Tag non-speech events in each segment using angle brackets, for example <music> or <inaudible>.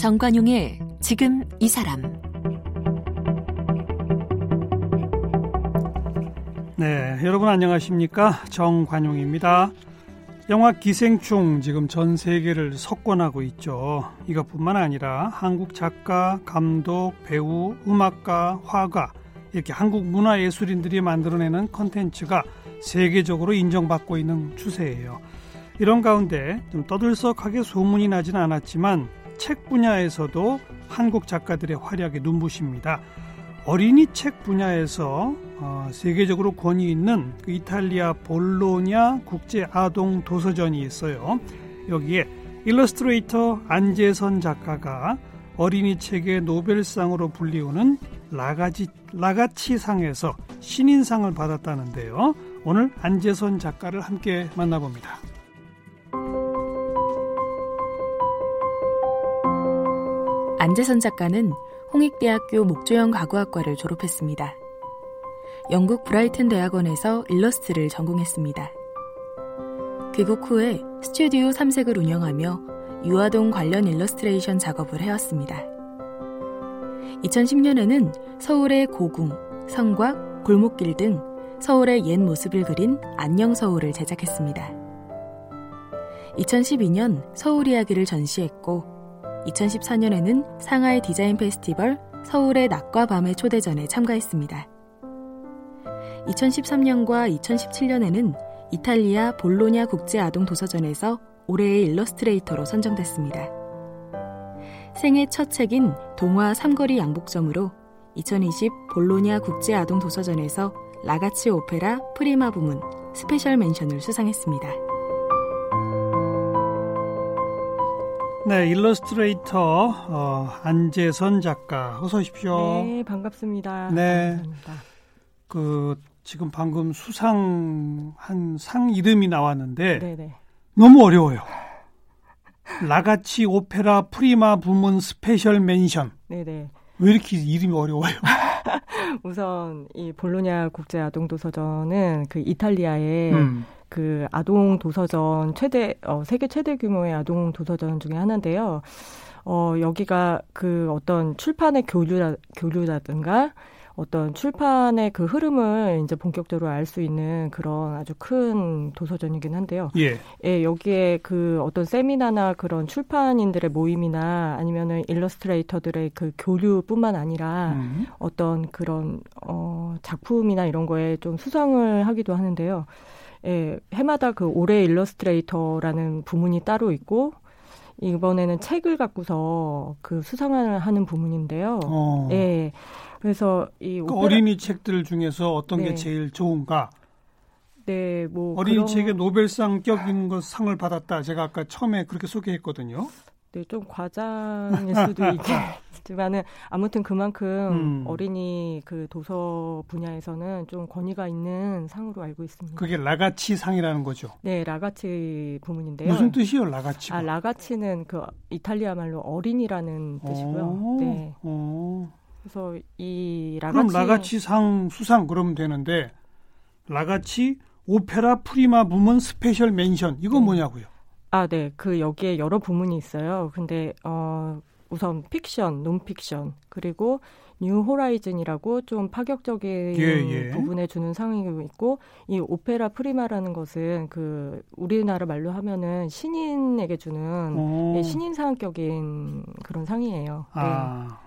정관용의 지금 이 사람 네, 여러분 안녕하십니까? 정관용입니다. 영화 기생충 지금 전 세계를 석권하고 있죠. 이것뿐만 아니라 한국 작가, 감독, 배우, 음악가, 화가 이렇게 한국 문화 예술인들이 만들어내는 컨텐츠가 세계적으로 인정받고 있는 추세예요. 이런 가운데 좀 떠들썩하게 소문이 나진 않았지만 책 분야에서도 한국 작가들의 활약이 눈부십니다. 어린이 책 분야에서 어, 세계적으로 권위 있는 그 이탈리아 볼로냐 국제 아동 도서전이 있어요. 여기에 일러스트레이터 안재선 작가가 어린이 책의 노벨상으로 불리우는 라가지, 라가치상에서 신인상을 받았다는데요. 오늘 안재선 작가를 함께 만나봅니다. 안재선 작가는 홍익대학교 목조형 가구학과를 졸업했습니다. 영국 브라이튼 대학원에서 일러스트를 전공했습니다. 귀국 후에 스튜디오 3색을 운영하며 유아동 관련 일러스트레이션 작업을 해왔습니다. 2010년에는 서울의 고궁, 성곽, 골목길 등 서울의 옛 모습을 그린 안녕 서울을 제작했습니다. 2012년 서울 이야기를 전시했고 2014년에는 상하이 디자인 페스티벌 서울의 낮과 밤의 초대전에 참가했습니다. 2013년과 2017년에는 이탈리아 볼로냐 국제 아동 도서전에서 올해의 일러스트레이터로 선정됐습니다. 생애 첫 책인 동화 삼거리 양복점으로 2020 볼로냐 국제 아동 도서전에서 Ragazzi Opera Prima 부문 special mention을 수상했습니다. 네, 일러스트레이터 어, 안재선 작가 어서 오십시오. 네, 반갑습니다. 네. 감사합니다. 그 지금 방금 수상한 상 이름이 나왔는데 네네. 너무 어려워요. Ragazzi Opera Prima 부문 special mention. 네네. 왜 이렇게 이름이 어려워요? <laughs> 우선 이 볼로냐 국제 아동 도서전은 그 이탈리아의 음. 그 아동 도서전 최대 어, 세계 최대 규모의 아동 도서전 중에 하나인데요. 어, 여기가 그 어떤 출판의 교류라, 교류라든가 어떤 출판의 그 흐름을 이제 본격적으로 알 수 있는 그런 아주 큰 도서전이긴 한데요. 예. 예, 여기에 그 어떤 세미나나 그런 출판인들의 모임이나 아니면은 일러스트레이터들의 그 교류뿐만 아니라 음. 어떤 그런 어 작품이나 이런 거에 좀 수상을 하기도 하는데요. 예, 해마다 그 올해 일러스트레이터라는 부문이 따로 있고 이번에는 책을 갖고서 그 수상을 하는 부문인데요. 어. 예. 그래서 이 그 Opera- 어린이 책들 중에서 어떤 게 네. 제일 좋은가? 네, 뭐 어린이 그런- 책에 노벨상격인 것 상을 받았다. 제가 아까 처음에 그렇게 소개했거든요. 네, 좀 과장일 수도 <laughs> 있지만은 아무튼 그만큼 음. 어린이 그 도서 분야에서는 좀 권위가 있는 상으로 알고 있습니다. 그게 Ragazzi 상이라는 거죠. 네, Ragazzi 부문인데요. 무슨 뜻이요, Ragazzi가? 아, Ragazzi는 그 이탈리아 말로 어린이라는 뜻이고요. 오, 네. 오. 그래서 이 그럼 Ragazzi Ragazzi 상 수상 그러면 되는데 Ragazzi Opera Prima 부문 special mention 이건 네. 뭐냐고요? 아, 네. 그 여기에 여러 부문이 있어요. 근데 어 우선 픽션, 논픽션, 그리고 New Horizon이라고 좀 파격적인 예, 예. 부분에 주는 상이 있고 이 Opera Prima라는 것은 그 우리나라 말로 하면은 신인에게 주는 오. 예, 신인 상격인 그런 상이에요. 네. 아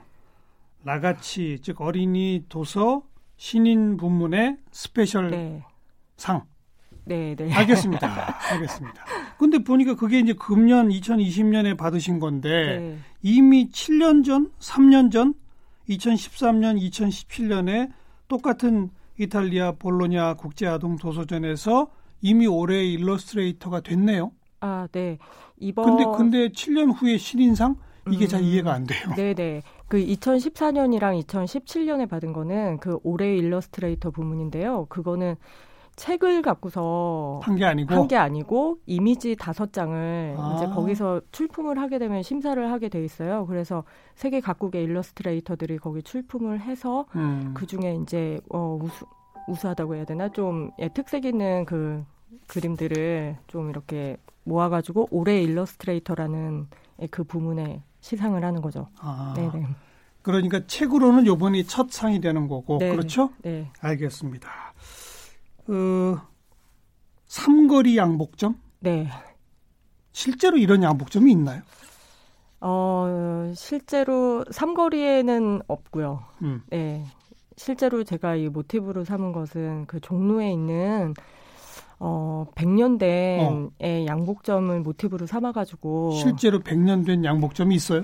Ragazzi 즉 어린이 도서 신인 부문의 special 네. 상 네, 네. 알겠습니다. <laughs> 알겠습니다. 근데 보니까 그게 이제 금년 2020년에 받으신 건데 네. 이미 7년 전, 3년 전, 2013년, 2017년에 똑같은 이탈리아 볼로냐 국제 아동 도서전에서 이미 올해 일러스트레이터가 됐네요. 아, 네. 이번 근데 근데 7년 후에 신인상 이게 잘 음. 이해가 안 돼요. 네, 네. 그 2014년이랑 2017년에 받은 거는 그 올해 일러스트레이터 부문인데요. 그거는 책을 갖고서 한 게 아니고 한 게 아니고 이미지 다섯 장을 아. 이제 거기서 출품을 하게 되면 심사를 하게 돼 있어요. 그래서 세계 각국의 일러스트레이터들이 거기 출품을 해서 음. 그 중에 이제 어 우수 우수하다고 해야 되나 좀 예, 특색 있는 그 그림들을 좀 이렇게 모아가지고 올해 일러스트레이터라는 예, 그 부문에 시상을 하는 거죠. 아, 네네. 그러니까 책으로는 요번이 첫 상이 되는 거고 네. 그렇죠? 네. 알겠습니다. 어, 삼거리 양복점 네. 실제로 이런 양복점이 있나요? 어, 실제로 삼거리에는 없고요. 음. 네. 실제로 제가 이 모티브로 삼은 것은 그 종로에 있는 어, 100년 된의 양복점을 모티브로 삼아가지고. 실제로 100년 된 양복점이 있어요?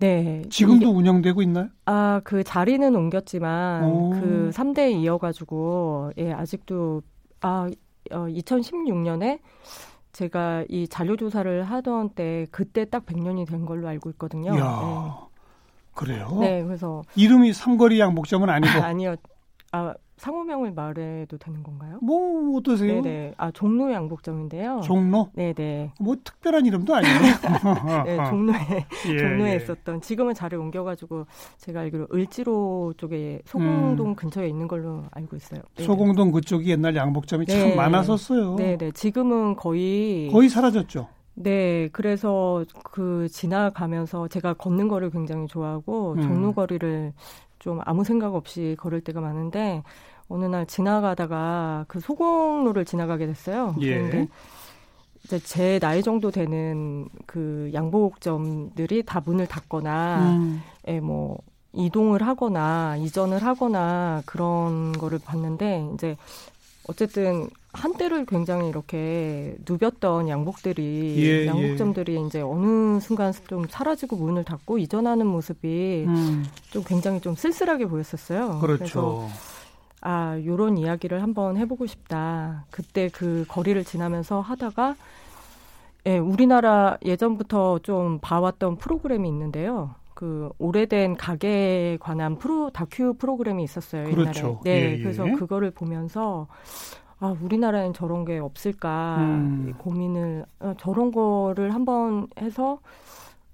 네. 지금도 이게- 운영되고 있나요? 아, 그 자리는 옮겼지만 오. 그 3대 이어가지고 예, 아직도 아, 어, 2016년에 제가 이 자료 조사를 하던 때 그때 딱 100년이 된 걸로 알고 있거든요. 이야, 그래요? 네. 네, 그래서 이름이 삼거리 양복점은 아니고 <laughs> 아니요. 아, 상호명을 말해도 되는 건가요? 뭐 어떠세요? 네, 네. 아, 종로 양복점인데요. 종로? 네, 네. 뭐 특별한 이름도 아니에요. <laughs> 네, 종로에 <laughs> 예, 종로에 예. 있었던 지금은 자리 옮겨가지고 제가 알기로 을지로 쪽에 소공동 음. 근처에 있는 걸로 알고 있어요. 네, 소공동 그쪽이 옛날 양복점이 참 네. 많았었어요. 네, 네. 지금은 거의 거의 사라졌죠. 네, 그래서 그 지나가면서 제가 걷는 거를 굉장히 좋아하고 음. 종로 거리를 좀 아무 생각 없이 걸을 때가 많은데 어느 날 지나가다가 그 소공로를 지나가게 됐어요. 예. 그런데 이제 제 나이 정도 되는 그 양복점들이 다 문을 닫거나 음. 예, 뭐 이동을 하거나 이전을 하거나 그런 거를 봤는데 이제 어쨌든 한때를 굉장히 이렇게 누볐던 양복들이 예, 양복점들이 이제 어느 순간 좀 사라지고 문을 닫고 이전하는 모습이 음, 좀 굉장히 좀 쓸쓸하게 보였었어요. 그래서 그렇죠. 아, 요런 이야기를 한번 해보고 싶다. 그때 그 거리를 지나면서 하다가, 예, 우리나라 예전부터 좀 봐왔던 프로그램이 있는데요. 그 오래된 가게에 관한 프로 다큐 프로그램이 있었어요. 그렇죠. 옛날에. 네, 예, 예. 그래서 그거를 보면서 아 우리나라엔 저런 게 없을까 음. 고민을 아, 저런 거를 한번 해서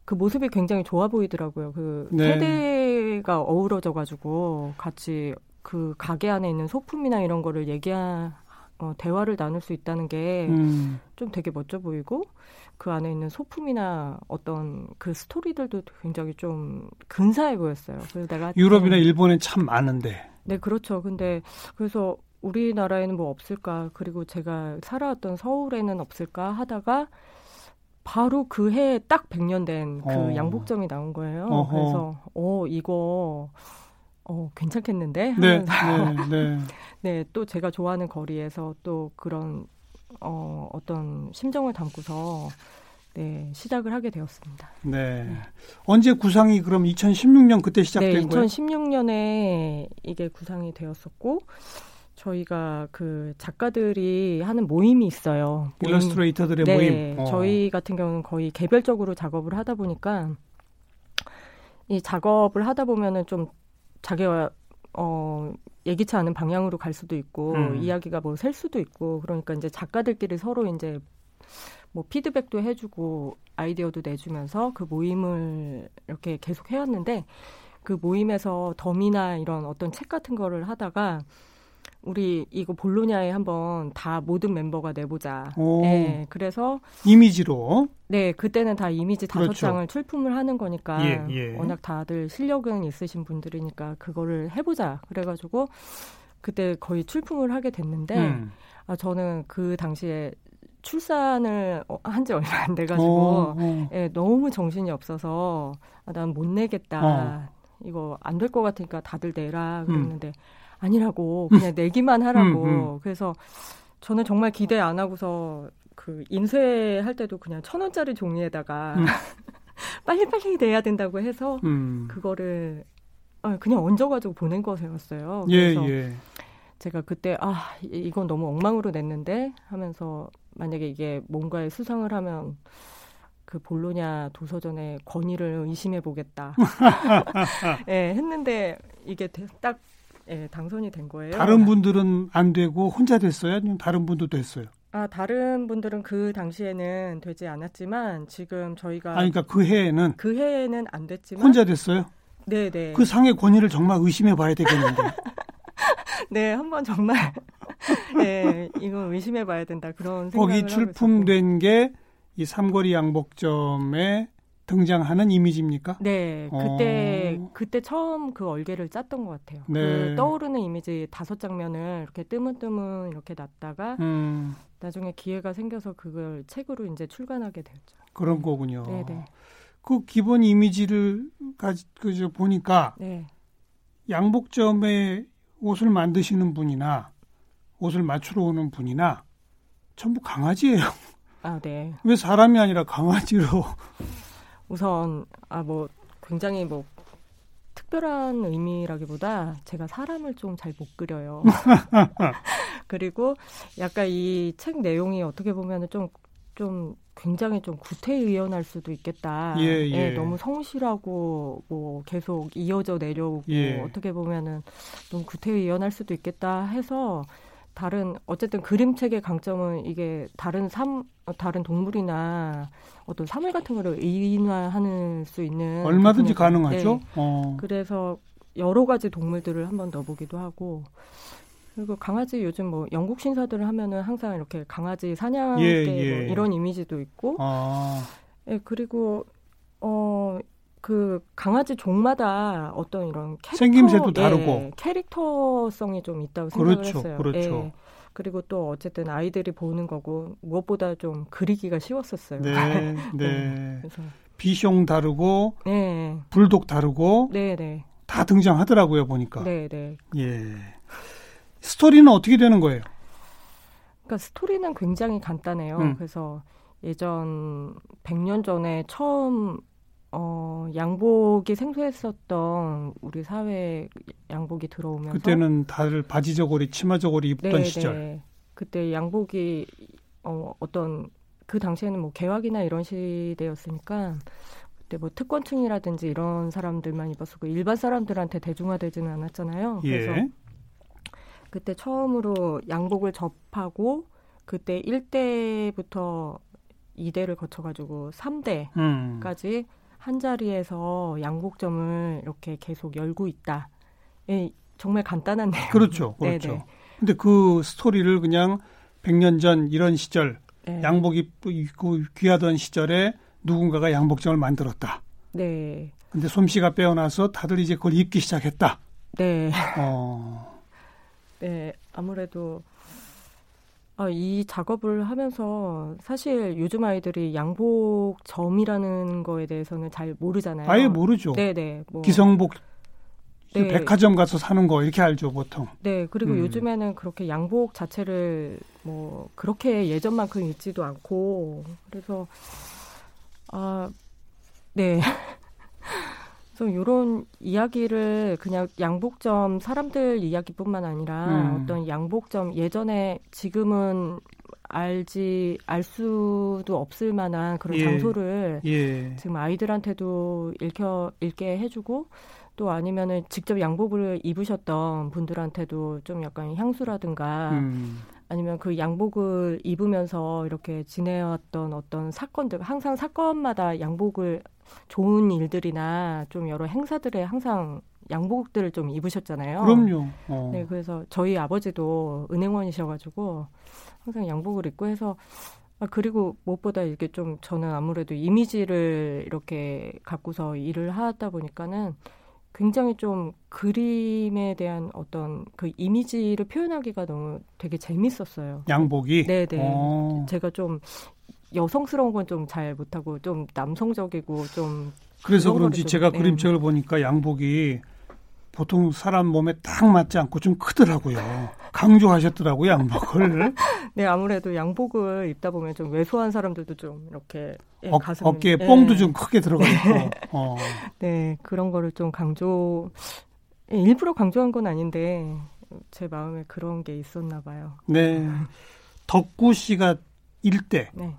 그 모습이 굉장히 좋아 보이더라고요. 그 네. 세대가 어우러져 가지고 같이 그 가게 안에 있는 소품이나 이런 거를 얘기한 어, 대화를 나눌 수 있다는 게좀 음, 되게 멋져 보이고 그 안에 있는 소품이나 어떤 그 스토리들도 굉장히 좀 근사해 보였어요. 그래서 내가 유럽이나 음, 일본엔 참 많은데. 네 그렇죠. 근데 그래서 우리나라에는 뭐 없을까 그리고 제가 살아왔던 서울에는 없을까 하다가 바로 그 해에 딱 100년 된그 어. 양복점이 나온 거예요. 어허. 그래서 어 이거 어 괜찮겠는데 네, 네, 네. <laughs> 네, 또 제가 좋아하는 거리에서 또 그런 어, 어떤 심정을 담고서 네, 시작을 하게 되었습니다. 네. 언제 구상이 그럼 2016년 그때 시작된 네, 거예요? 2016년에 이게 구상이 되었었고 저희가 그 작가들이 하는 모임이 있어요. 모임- 일러스트레이터들의 네, 모임. 어. 저희 같은 경우는 거의 개별적으로 작업을 하다 보니까 이 작업을 하다 보면은 좀 자기가 어 예기치 않은 방향으로 갈 수도 있고 음. 이야기가 뭐 셀 수도 있고 그러니까 이제 작가들끼리 서로 이제 뭐 피드백도 해주고 아이디어도 내주면서 그 모임을 이렇게 계속 해왔는데 그 모임에서 덤이나 이런 어떤 책 같은 거를 하다가 우리 이거 볼로냐에 한번 다 모든 멤버가 내보자. 오. 네, 그래서 이미지로. 네 그때는 다 이미지 다섯 그렇죠. 장을 출품을 하는 거니까 예, 예. 워낙 다들 실력은 있으신 분들이니까 그거를 해보자. 그래가지고 그때 거의 출품을 하게 됐는데 음. 아 저는 그 당시에 출산을 어, 한지 얼마 안 돼가지고 어, 어. 예, 너무 정신이 없어서 아, 난 못 내겠다. 어. 이거 안 될 것 같으니까 다들 내라 음. 그랬는데 아니라고 그냥 내기만 하라고. 음, 음. 그래서 저는 정말 기대 안 하고서 그 인쇄할 때도 그냥 천 원짜리 종이에다가 음. <laughs> 빨리빨리 내야 된다고 해서 음. 그거를 아, 그냥 얹어가지고 보낸 거였어요. 예, 그래서 예. 제가 그때 아 이- 이건 너무 엉망으로 냈는데 하면서 만약에 이게 뭔가에 수상을 하면 그 볼로냐 도서전의 권위를 의심해 보겠다. <laughs> <laughs> 예, 했는데 이게 대- 딱 예, 당선이 된 거예요. 다른 분들은 안 되고 혼자 됐어요? 아니면 다른 분도 됐어요? 아 다른 분들은 그 당시에는 되지 않았지만 지금 저희가 아니, 그러니까 그 해에는 그 해에는 안 됐지만 혼자 됐어요? 네 네 그 상의 권위를 정말 의심해 봐야 되겠는데. <laughs> 네 한번 정말 <laughs> 네 이건 의심해 봐야 된다 그런 생각을 거기. 출품된 게 이 삼거리 양복점의 등장하는 이미지입니까? 네, 그때 어. 그때 처음 그 얼개를 짰던 것 같아요. 네. 그 떠오르는 이미지 다섯 장면을 이렇게 뜨문뜨문 이렇게 놨다가 음. 나중에 기회가 생겨서 그걸 책으로 이제 출간하게 되었죠. 그런 거군요. 네, 네. 그 기본 이미지를 가지 그 보니까 네. 양복점에 옷을 만드시는 분이나 옷을 맞추러 오는 분이나 전부 강아지예요. 아, 네. 왜 사람이 아니라 강아지로? 우선 아 뭐 굉장히 뭐 특별한 의미라기보다 제가 사람을 좀 잘 못 그려요. <laughs> 그리고 약간 이 책 내용이 어떻게 보면은 좀, 좀 굉장히 좀 구태의연할 수도 있겠다. 예, 예. 예, 너무 성실하고 뭐 계속 이어져 내려오고 예. 어떻게 보면은 좀 구태의연할 수도 있겠다 해서 다른 어쨌든 그림책의 강점은 이게 다른 삶 다른 동물이나 어떤 사물 같은 거를 의인화하는 수 있는 얼마든지 가능하죠. 네. 어. 그래서 여러 가지 동물들을 한번 넣어보기도 하고 그리고 강아지 요즘 뭐 영국 신사들을 하면은 항상 이렇게 강아지 사냥 예, 때 예. 뭐 이런 이미지도 있고, 아. 예 그리고 어. 그 강아지 종마다 어떤 이런 캐릭터, 생김새도 다르고 예, 캐릭터성이 좀 있다고 생각을 그렇죠, 했어요. 그렇죠. 예. 그리고 또 어쨌든 아이들이 보는 거고 무엇보다 좀 그리기가 쉬웠었어요. 네, <laughs> 네. 네. 그래서 비숑 다르고, 네. 불독 다르고, 네, 네. 다 등장하더라고요 보니까. 네, 네. 예. 스토리는 어떻게 되는 거예요? 그러니까 스토리는 굉장히 간단해요. 음. 그래서 예전 100년 전에 처음 어, 양복이 생소했었던 우리 사회 양복이 들어오면서 그때는 다들 바지 저고리, 치마 저고리 입던 네, 시절. 네. 그때 양복이 어, 어떤 그 당시에는 뭐 개화기나 이런 시대였으니까 그때 뭐 특권층이라든지 이런 사람들만 입었었고 일반 사람들한테 대중화되지는 않았잖아요. 예. 그래서 그때 처음으로 양복을 접하고 그때 1대부터 2대를 거쳐가지고 3대까지 음. 한 자리에서 양복점을 이렇게 계속 열고 있다. 예, 정말 간단한 내용. 그렇죠, 그렇죠. 네네. 근데 그 스토리를 그냥 100년 전 이런 시절 네. 양복 입고 귀하던 시절에 누군가가 양복점을 만들었다. 네. 근데 솜씨가 빼어나서 다들 이제 그걸 입기 시작했다. 네. 어. 네, 아무래도 아, 이 작업을 하면서 사실 요즘 아이들이 양복점이라는 거에 대해서는 잘 모르잖아요. 아예 모르죠. 네네. 뭐. 기성복 네. 백화점 가서 사는 거 이렇게 알죠 보통. 네 그리고 음. 요즘에는 그렇게 양복 자체를 뭐 그렇게 예전만큼 입지도 않고 그래서 아 네. <laughs> 그래서 이런 이야기를 그냥 양복점 사람들 이야기뿐만 아니라 음. 어떤 양복점 예전에 지금은 알지 알 수도 없을 만한 그런 예. 장소를 예. 지금 아이들한테도 읽혀 읽게 해주고 또 아니면은 직접 양복을 입으셨던 분들한테도 좀 약간 향수라든가 음. 아니면 그 양복을 입으면서 이렇게 지내왔던 어떤 사건들 항상 사건마다 양복을 좋은 일들이나 좀 여러 행사들에 항상 양복들을 좀 입으셨잖아요. 그럼요. 어. 네, 그래서 저희 아버지도 은행원이셔가지고 항상 양복을 입고 해서 아, 그리고 무엇보다 이게 좀 저는 아무래도 이미지를 이렇게 갖고서 일을 하다 보니까는 굉장히 좀 그림에 대한 어떤 그 이미지를 표현하기가 너무 되게 재밌었어요. 양복이? 네네. 오. 어. 제가 좀 여성스러운 건 좀 잘 못하고 좀 남성적이고 좀 그래서 그런지 제가 네. 그림책을 보니까 양복이 보통 사람 몸에 딱 맞지 않고 좀 크더라고요. 강조하셨더라고요, 양복을. <laughs> 네, 아무래도 양복을 입다 보면 좀 왜소한 사람들도 좀 이렇게 예, 어, 가슴 어깨에 예. 뽕도 좀 크게 들어가 있고. <laughs> 어. 네, 그런 거를 좀 강조 예, 일부러 강조한 건 아닌데 제 마음에 그런 게 있었나 봐요. 네. 덕구 씨가 1대, 네.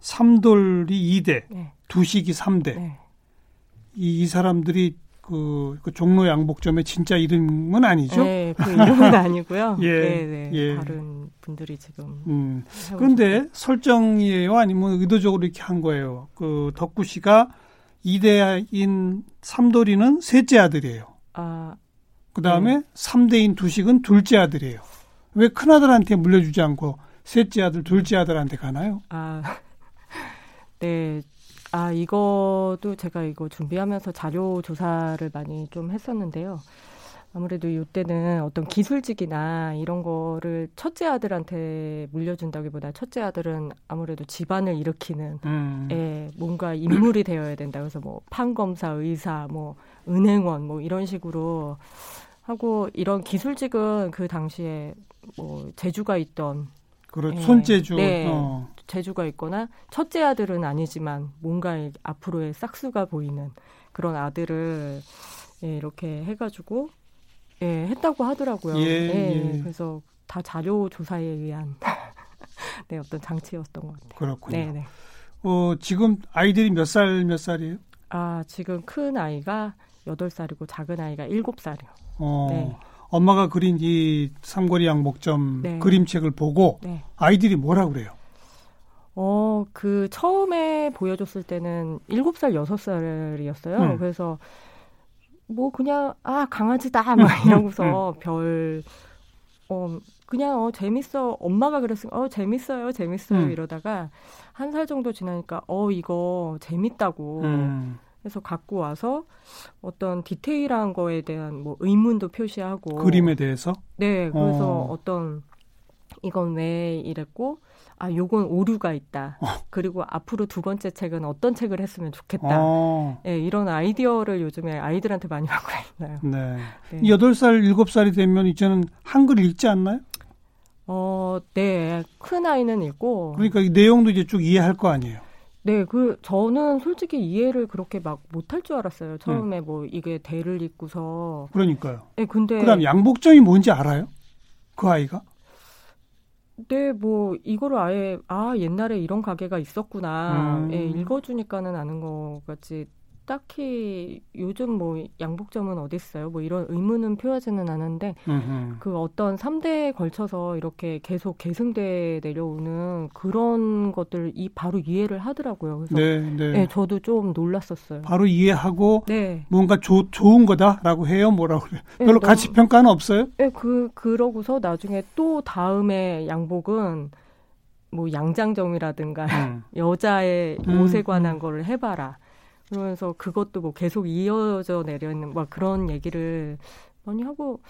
삼돌이 2대, 네. 두식이 3대. 네. 이, 이 사람들이 그, 그 종로 양복점의 진짜 이름은 아니죠? 네, 그 이름은 <laughs> 아니고요. 예, 네, 네. 예. 다른 분들이 지금. 음. 그런데 설정이에요? 아니면 의도적으로 이렇게 한 거예요? 그 덕구 씨가 이대인 삼돌이는 셋째 아들이에요. 아. 그 다음에 네. 3대인 두식은 둘째 아들이에요. 왜 큰아들한테 물려주지 않고 셋째 아들, 둘째 아들한테 가나요? 아, 네. 아, 이것도 제가 이거 준비하면서 자료 조사를 많이 좀 했었는데요. 아무래도 이때는 어떤 기술직이나 이런 거를 첫째 아들한테 물려준다기보다 첫째 아들은 아무래도 집안을 일으키는 음. 예, 뭔가 인물이 되어야 된다. 그래서 뭐 판검사, 의사, 뭐 은행원 뭐 이런 식으로 하고 이런 기술직은 그 당시에 뭐 재주가 있던 그렇 예, 손재주 네, 어. 재주가 있거나 첫째 아들은 아니지만 뭔가 앞으로의 싹수가 보이는 그런 아들을 예, 이렇게 해가지고 예, 했다고 하더라고요. 예, 네, 예. 그래서 다 자료 조사에 의한 <laughs> 네, 어떤 장치였던 것 같아요. 그렇군요. 네, 네. 어, 지금 아이들이 몇 살, 몇 살이에요? 아, 지금 큰 아이가 8살이고 작은 아이가 7살이요. 어, 네. 엄마가 그린 이 삼거리 양복점 네. 그림책을 보고 네. 아이들이 뭐라 그래요? 어, 그 처음에 보여줬을 때는 7살, 6살이었어요. 음. 그래서 뭐 그냥 아 강아지다 막 이러고서 음. 별 어, 그냥 어 재밌어 엄마가 그랬으니까 어 재밌어요 재밌어요 음. 이러다가 한 살 정도 지나니까 어 이거 재밌다고 음. 그래서 갖고 와서 어떤 디테일한 거에 대한 뭐 의문도 표시하고 그림에 대해서 네 그래서 어. 떤 이건 왜 이랬고 아, 요건 오류가 있다. 어. 그리고 앞으로 두 번째 책은 어떤 책을 했으면 좋겠다. 어. 네, 이런 아이디어를 요즘에 아이들한테 많이 <laughs> 받고 있나요? 네. 네. 8살, 7살이 되면 이제는 한글 읽지 않나요? 어, 네. 큰 아이는 읽고. 그러니까 이 내용도 이제 쭉 이해할 거 아니에요? 네, 그 저는 솔직히 이해를 그렇게 막 못할 줄 알았어요. 처음에 네. 뭐 이게 대를 읽고서. 그러니까요. 네, 근데 그다음 양복점이 뭔지 알아요? 그 아이가? 네, 뭐 이거를 아예 아 옛날에 이런 가게가 있었구나. 음. 예, 읽어주니까는 아는 것 같지. 딱히 요즘 뭐 양복점은 어디 있어요? 뭐 이런 의문은 표하지는 않은데. 그 어떤 3대에 걸쳐서 이렇게 계속 계승돼 내려오는 그런 것들 이 바로 이해를 하더라고요. 그래서 네, 네. 네 저도 좀 놀랐었어요. 바로 이해하고 네. 뭔가 조, 좋은 거다라고 해요. 뭐라고 그래요? 네, 별로 네, 가치 평가는 없어요? 네, 그 그러고서 나중에 또 다음에 양복은 뭐 양장점이라든가 음. <laughs> 여자의 음. 옷에 관한 음. 거를 해봐라. 그러면서 그것도 뭐 계속 이어져 내려 있는 막 그런 얘기를 많이 하고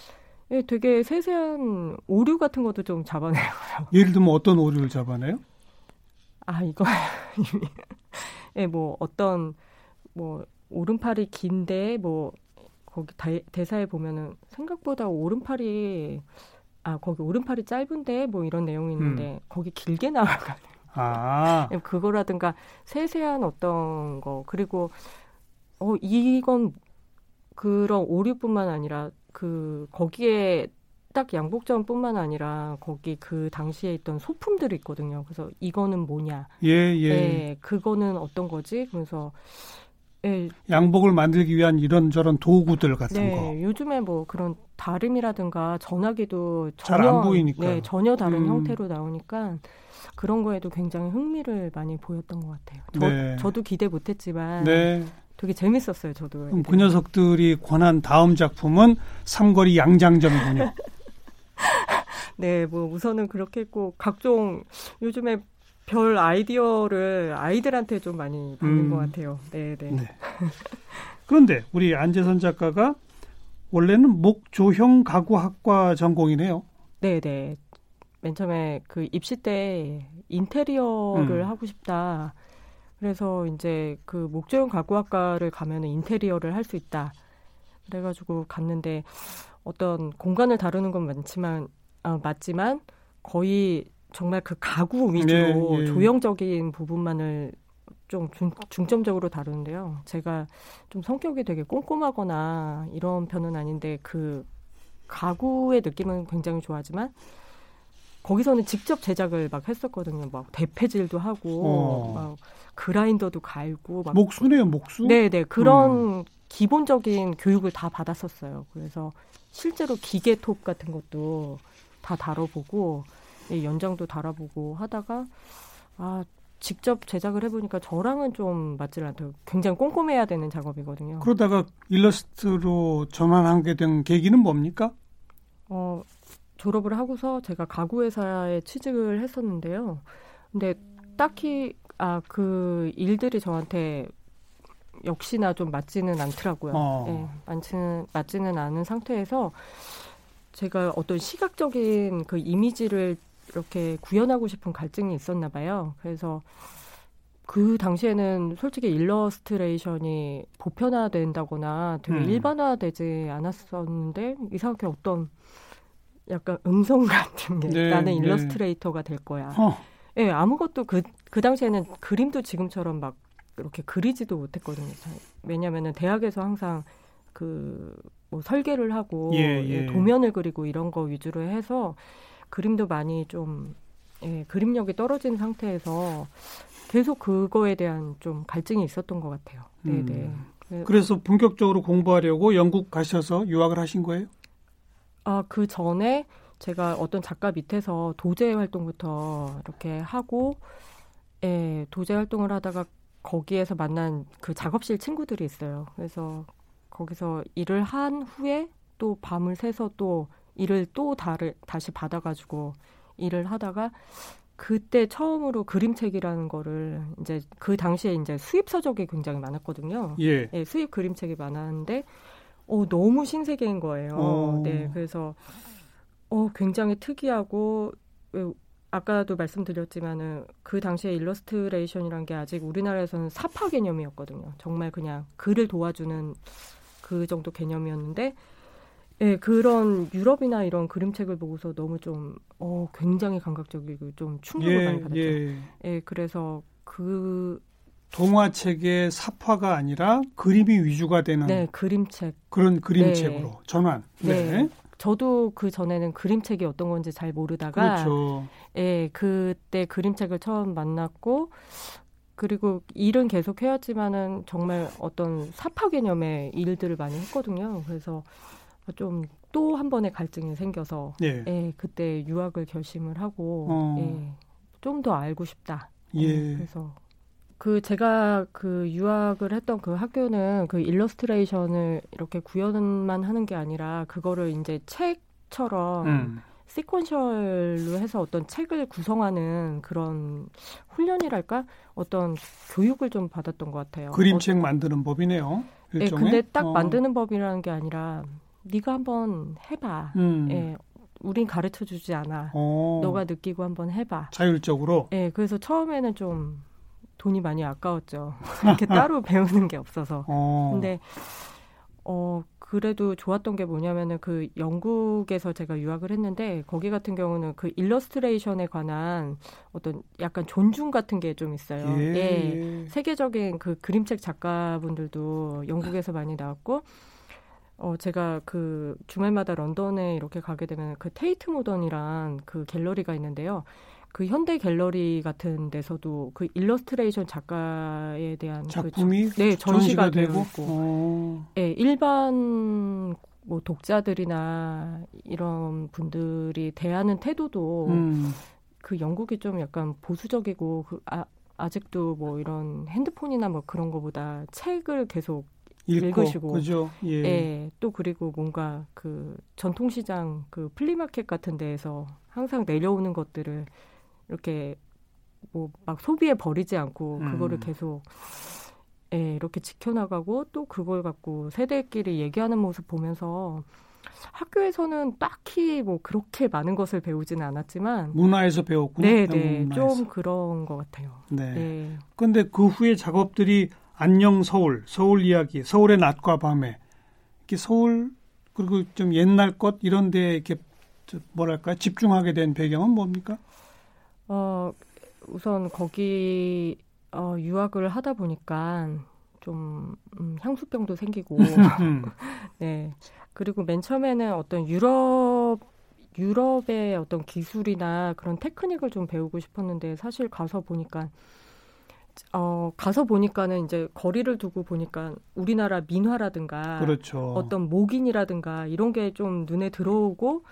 예, 되게 세세한 오류 같은 것도 좀 잡아내고요. 예를 들면 어떤 오류를 잡아내요? 아 이거 <laughs> 예, 뭐 어떤 뭐 오른팔이 긴데 뭐 거기 대, 대사에 보면은 생각보다 오른팔이 아 거기 오른팔이 짧은데 뭐 이런 내용이 있는데 음. 거기 길게 나와가지고 아. 예, 그거라든가 세세한 어떤 거 그리고 어 이건 그런 오류뿐만 아니라 그 거기에 딱 양복점뿐만 아니라 거기 그 당시에 있던 소품들이 있거든요. 그래서 이거는 뭐냐? 예, 예. 예 그거는 어떤 거지? 그래서 예. 양복을 만들기 위한 이런저런 도구들 같은 네, 거. 요즘에 뭐 그런 다름이라든가 전화기도 전혀 안 보이니까. 네, 전혀 다른 음. 형태로 나오니까 그런 거에도 굉장히 흥미를 많이 보였던 것 같아요. 저, 네. 저도 기대 못했지만 네. 되게 재밌었어요. 저도. 그럼 그 녀석들이 권한 다음 작품은 삼거리 양장점이군요. <laughs> 네, 뭐 우선은 그렇게 했고 각종 요즘에 별 아이디어를 아이들한테 좀 많이 받는 음. 것 같아요. 네, 네. 네. 그런데 우리 안재선 작가가 원래는 목조형 가구학과 전공이네요. 네, 네. 맨 처음에 그 입시 때 인테리어를 음. 하고 싶다. 그래서 이제 그 목조형 가구학과를 가면은 인테리어를 할 수 있다. 그래가지고 갔는데 어떤 공간을 다루는 건 많지만 어, 맞지만 거의 정말 그 가구 위주로 네, 네. 조형적인 부분만을 좀 중, 중점적으로 다루는데요. 제가 좀 성격이 되게 꼼꼼하거나 이런 편은 아닌데 그 가구의 느낌은 굉장히 좋아하지만 거기서는 직접 제작을 막 했었거든요. 막 대패질도 하고 어. 막 그라인더도 갈고 막 목수네요, 목수. 네, 네. 그런 음. 기본적인 교육을 다 받았었어요. 그래서 실제로 기계톱 같은 것도 다 다뤄보고 예, 연장도 달아보고 하다가 아 직접 제작을 해보니까 저랑은 좀 맞질 않더라고요. 굉장히 꼼꼼해야 되는 작업이거든요. 그러다가 일러스트로 전환하게 된 계기는 뭡니까? 어, 졸업을 하고서 제가 가구회사에 취직을 했었는데요. 근데 딱히 아, 그 일들이 저한테 역시나 좀 맞지는 않더라고요. 어. 네, 맞지는, 맞지는 않은 상태에서 제가 어떤 시각적인 그 이미지를 이렇게 구현하고 싶은 갈증이 있었나 봐요. 그래서 그 당시에는 솔직히 일러스트레이션이 보편화된다거나 되게 음. 일반화되지 않았었는데 이상하게 어떤 약간 음성 <laughs> 같은 게 네, 나는 네. 일러스트레이터가 될 거야. 어. 예, 네, 아무것도 그, 그 당시에는 그림도 지금처럼 막 이렇게 그리지도 못했거든요. 왜냐면은 대학에서 항상 그 뭐 설계를 하고 예, 예. 도면을 그리고 이런 거 위주로 해서 그림도 많이 좀 예, 그림력이 떨어진 상태에서 계속 그거에 대한 좀 갈증이 있었던 것 같아요. 네, 네. 음. 그래서 본격적으로 공부하려고 영국 가셔서 유학을 하신 거예요? 아, 그 전에 제가 어떤 작가 밑에서 도제 활동부터 이렇게 하고, 예, 도제 활동을 하다가 거기에서 만난 그 작업실 친구들이 있어요. 그래서 거기서 일을 한 후에 또 밤을 새서 또 일을 또 다를, 다시 받아가지고 일을 하다가 그때 처음으로 그림책이라는 거를 이제 그 당시에 이제 수입 서적이 굉장히 많았거든요. 예. 예 수입 그림책이 많았는데 어, 너무 신세계인 거예요. 오. 어. 네, 그래서 어, 굉장히 특이하고 아까도 말씀드렸지만은 그 당시에 일러스트레이션이란 게 아직 우리나라에서는 사파 개념이었거든요. 정말 그냥 글을 도와주는 그 정도 개념이었는데 예, 그런 유럽이나 이런 그림책을 보고서 너무 좀, 어, 굉장히 감각적이고 좀 충격을 예, 많이 받았죠. 예. 예, 그래서 그 동화책의 삽화가 아니라 그림이 위주가 되는 네, 그림책 그런 그림책으로 네. 전환. 네. 네. 저도 그 전에는 그림책이 어떤 건지 잘 모르다가 그렇죠. 예, 그때 그림책을 처음 만났고 그리고 일은 계속 해왔지만은 정말 어떤 사파 개념의 일들을 많이 했거든요. 그래서 좀 또 한 번의 갈증이 생겨서 예. 예, 그때 유학을 결심을 하고 어. 예, 좀 더 알고 싶다. 예. 예. 그래서 그 제가 그 유학을 했던 그 학교는 그 일러스트레이션을 이렇게 구현만 하는 게 아니라 그거를 이제 책처럼 음. 시퀀셜로 해서 어떤 책을 구성하는 그런 훈련이랄까 어떤 교육을 좀 받았던 것 같아요. 그림책 어, 만드는 법이네요. 네, 근데 딱 어. 만드는 법이라는 게 아니라 네가 한번 해봐. 음. 예, 우린 가르쳐 주지 않아. 어. 너가 느끼고 한번 해봐. 자율적으로. 예, 그래서 처음에는 좀 돈이 많이 아까웠죠. 이렇게 <laughs> 따로 배우는 게 없어서. 어. 근데 어 그래도 좋았던 게 뭐냐면은 그 영국에서 제가 유학을 했는데 거기 같은 경우는 그 일러스트레이션에 관한 어떤 약간 존중 같은 게 좀 있어요. 예. 예. 세계적인 그 그림책 작가분들도 영국에서 많이 나왔고 어 제가 그 주말마다 런던에 이렇게 가게 되면 그 테이트 모던이란 그 갤러리가 있는데요. 그 현대 갤러리 같은 데서도 그 일러스트레이션 작가에 대한 그 작품이 그, 네 전시가 되고 있고, 어. 네 일반 뭐 독자들이나 이런 분들이 대하는 태도도 음. 그 영국이 좀 약간 보수적이고 그 아, 아직도 뭐 이런 핸드폰이나 뭐 그런 거보다 책을 계속 읽고, 읽으시고 그죠? 예. 예. 또 그리고 뭔가 그 전통시장 그 플리마켓 같은 데에서 항상 내려오는 것들을 이렇게 뭐 막 소비에 버리지 않고 그거를 음. 계속 예, 이렇게 지켜나가고 또 그걸 갖고 세대끼리 얘기하는 모습 보면서 학교에서는 딱히 뭐 그렇게 많은 것을 배우지는 않았지만 문화에서 배웠군요. 네, 네, 좀 그런 것 같아요. 네. 네. 그런데 그 후에 작업들이 안녕 서울, 서울 이야기, 서울의 낮과 밤에. 이렇게 서울 그리고 좀 옛날 것 이런 데 이렇게 뭐랄까 집중하게 된 배경은 뭡니까? 어, 우선 거기 어, 유학을 하다 보니까 좀 음, 향수병도 생기고. <laughs> <laughs> 네. 그리고 맨 처음에는 어떤 유럽 유럽의 어떤 기술이나 그런 테크닉을 좀 배우고 싶었는데 사실 가서 보니까 어 가서 보니까는 이제 거리를 두고 보니까 우리나라 민화라든가 그렇죠. 어떤 목인이라든가 이런 게 좀 눈에 들어오고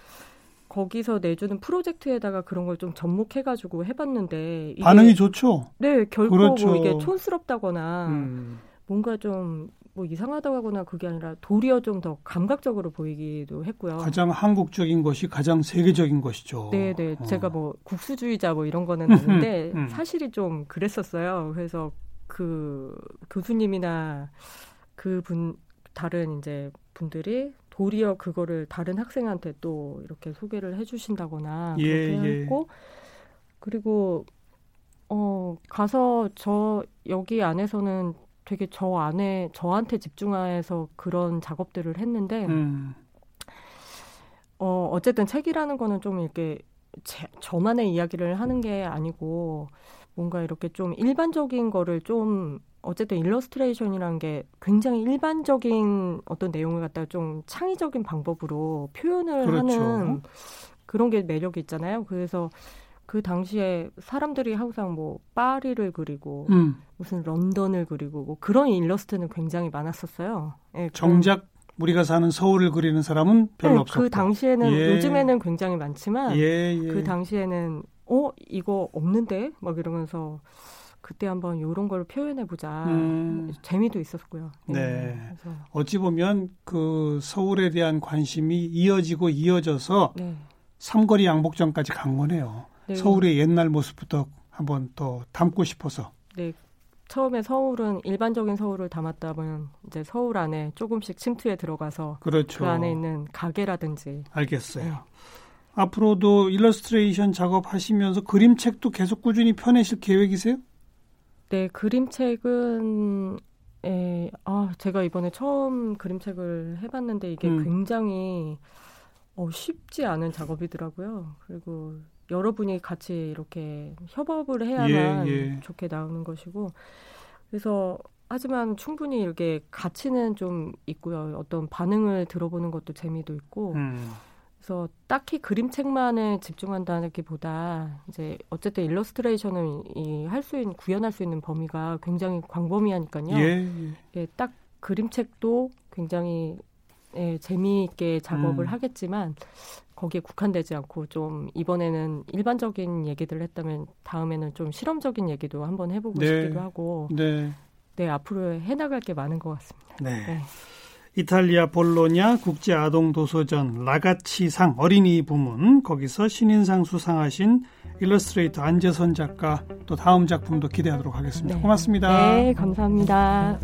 거기서 내주는 프로젝트에다가 그런 걸 좀 접목해가지고 해봤는데 반응이 좋죠. 네, 결코 뭐 그렇죠. 뭐 이게 촌스럽다거나 음. 뭔가 좀 뭐 이상하다고 하거나 그게 아니라 도리어 좀 더 감각적으로 보이기도 했고요. 가장 한국적인 것이 가장 세계적인 것이죠. 네, 네. 어. 제가 뭐 국수주의자 뭐 이런 거는 아닌데 <laughs> 음. 사실이 좀 그랬었어요. 그래서 그 교수님이나 그분 다른 이제 분들이 도리어 그거를 다른 학생한테 또 이렇게 소개를 해주신다거나 예, 그렇게 예. 했고 그리고 어 가서 저 여기 안에서는 되게 저 안에 저한테 집중해서 그런 작업들을 했는데 음. 어 어쨌든 책이라는 거는 좀 이렇게 제, 저만의 이야기를 하는 게 아니고 뭔가 이렇게 좀 일반적인 거를 좀 어쨌든 일러스트레이션이라는 게 굉장히 일반적인 어떤 내용을 갖다가 좀 창의적인 방법으로 표현을 그렇죠. 하는 그런 게 매력이 있잖아요. 그래서 그 당시에 사람들이 항상 뭐 파리를 그리고 음. 무슨 런던을 그리고 뭐 그런 일러스트는 굉장히 많았었어요. 예, 정작 우리가 사는 서울을 그리는 사람은 별로 네, 없었고 그 당시에는 예. 요즘에는 굉장히 많지만 예, 예. 그 당시에는 어 이거 없는데 막 이러면서 그때 한번 이런 걸 표현해 보자 음. 재미도 있었고요. 네. 네. 어찌 보면 그 서울에 대한 관심이 이어지고 이어져서 네. 삼거리 양복점까지 간 거네요. 네. 서울의 옛날 모습부터 한번 더 담고 싶어서. 네. 처음에 서울은 일반적인 서울을 담았다 보면 이제 서울 안에 조금씩 침투에 들어가서 그렇죠. 그 안에 있는 가게라든지 알겠어요. 네. 앞으로도 일러스트레이션 작업하시면서 그림책도 계속 꾸준히 펴내실 계획이세요? 네, 그림책은 에, 아, 제가 이번에 처음 그림책을 해봤는데 이게 음. 굉장히 어, 쉽지 않은 작업이더라고요. 그리고 여러분이 같이 이렇게 협업을 해야만 예, 예. 좋게 나오는 것이고 그래서 하지만 충분히 이렇게 가치는 좀 있고요. 어떤 반응을 들어보는 것도 재미도 있고 음. 그래서 딱히 그림책만에 집중한다기보다 이제 어쨌든 일러스트레이션을 이할 수 있는 구현할 수 있는 범위가 굉장히 광범위하니까요. 예, 예. 예 딱 그림책도 굉장히 예, 재미있게 작업을 음. 하겠지만 거기에 국한되지 않고 좀 이번에는 일반적인 얘기들을 했다면 다음에는 좀 실험적인 얘기도 한번 해보고 네. 싶기도 하고 네. 네 앞으로 해나갈 게 많은 것 같습니다. 네. 네. 이탈리아 볼로냐 국제 아동 도서전 라가치상 어린이 부문 거기서 신인상 수상하신 일러스트레이터 안재선 작가 또 다음 작품도 기대하도록 하겠습니다. 네. 고맙습니다. 네, 감사합니다.